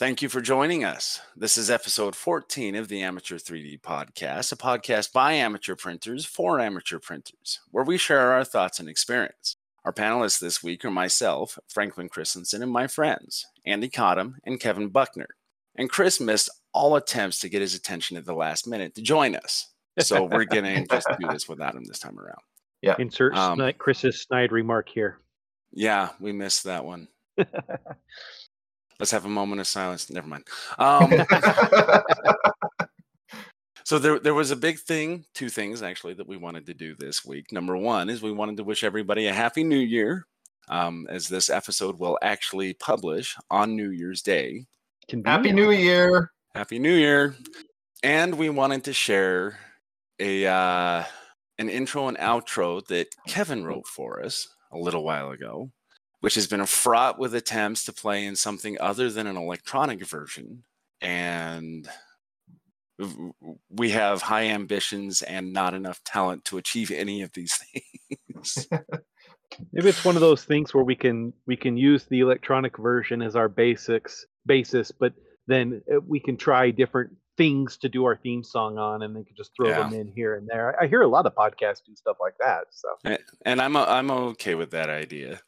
Thank you for joining us. This is episode 14 of the Amateur 3D Podcast, a podcast by amateur printers for amateur printers, where we share our thoughts and experience. Our panelists this week are myself, Franklin Christensen, and my friends, Andy Cottam and Kevin Buckner. And Chris missed all attempts to get his attention at the last minute to join us. So we're going to just do this without him this time around. Yeah. Insert Um, sni- Chris's snide remark here. Yeah, we missed that one. Let's have a moment of silence. Never mind. Um, so there, there was a big thing, two things actually, that we wanted to do this week. Number one is we wanted to wish everybody a happy new year, um, as this episode will actually publish on New Year's Day. Happy Convenient. New Year. Happy New Year! And we wanted to share a uh, an intro and outro that Kevin wrote for us a little while ago, which has been fraught with attempts to play in something other than an electronic version. And we have high ambitions and not enough talent to achieve any of these things. Maybe it's one of those things where we can we can use the electronic version as our basics basis, but then uh, we can try different things to do our theme song on, and then can just throw Yeah. them in here and there. I I hear a lot of podcasts do stuff like that. So and I'm I'm okay with that idea.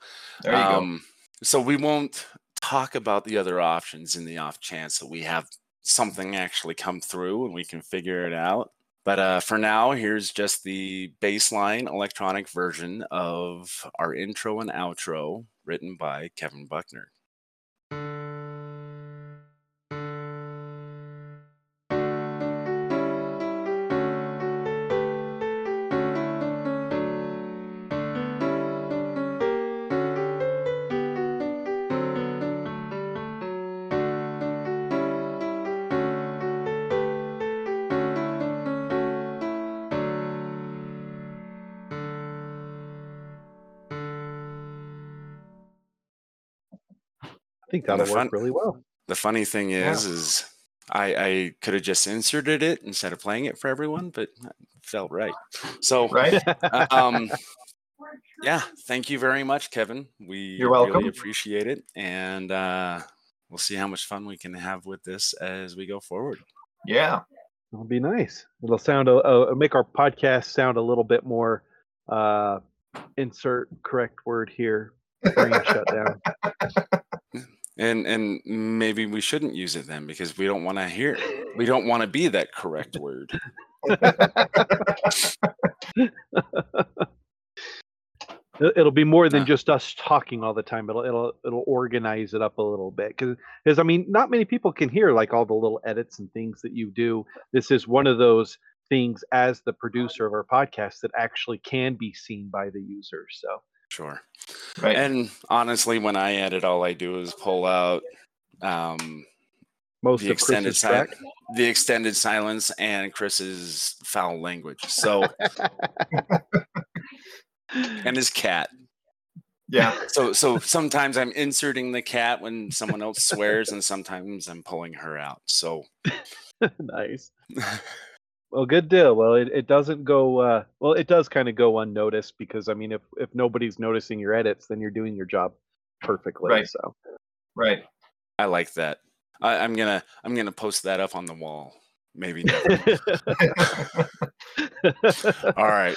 There you Um, So we won't talk about the other options in the off chance that we have something actually come through and we can figure it out. But uh, for now, here's just the baseline electronic version of our intro and outro written by Kevin Buckner. Think And the that'll work really well. The funny thing Yeah. is, is I, I could have just inserted it instead of playing it for everyone, but it felt right. So Right? um, yeah, thank you very much, Kevin. We You're welcome. really appreciate it, and uh, we'll see how much fun we can have with this as we go forward. Yeah. It'll be nice. It'll sound a, a make our podcast sound a little bit more. Uh, insert correct word here. Brain shut down. And and maybe we shouldn't use it then because we don't want to hear. it. We don't want to be that correct word. It- It'll be more than just us talking all the time. It'll it'll it'll organize it up a little bit because I mean, not many people can hear like all the little edits and things that you do. This is one of those things as the producer of our podcast that actually can be seen by the user. So Sure. Right. And honestly, when I edit, all I do is pull out um, most the of extended Chris's si- track. the extended silence and Chris's foul language. So and his cat. yeah. So so sometimes I'm inserting the cat when someone else swears, and sometimes I'm pulling her out. So nice. Well, good deal. Well, it, it doesn't go uh, well. It does kind of go unnoticed because I mean, if if nobody's noticing your edits, then you're doing your job perfectly. Right. So Right. I like that. I, I'm gonna I'm gonna post that up on the wall. Maybe. never. All right.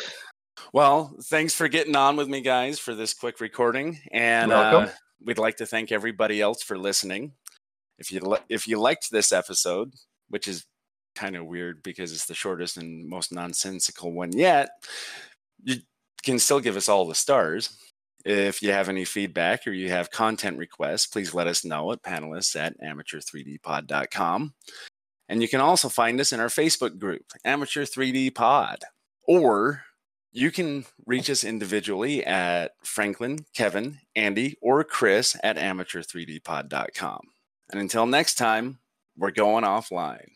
Well, thanks for getting on with me, guys, for this quick recording, and uh, we'd like to thank everybody else for listening. If you li- if you liked this episode, which is kind of weird because it's the shortest and most nonsensical one yet, you can still give us all the stars. If you have any feedback or you have content requests, please let us know at panelists at amateur3dpod.com. And you can also find us in our Facebook group, Amateur 3D Pod. Or you can reach us individually at Franklin, Kevin, Andy, or Chris at amateur3dpod.com. And until next time, we're going offline.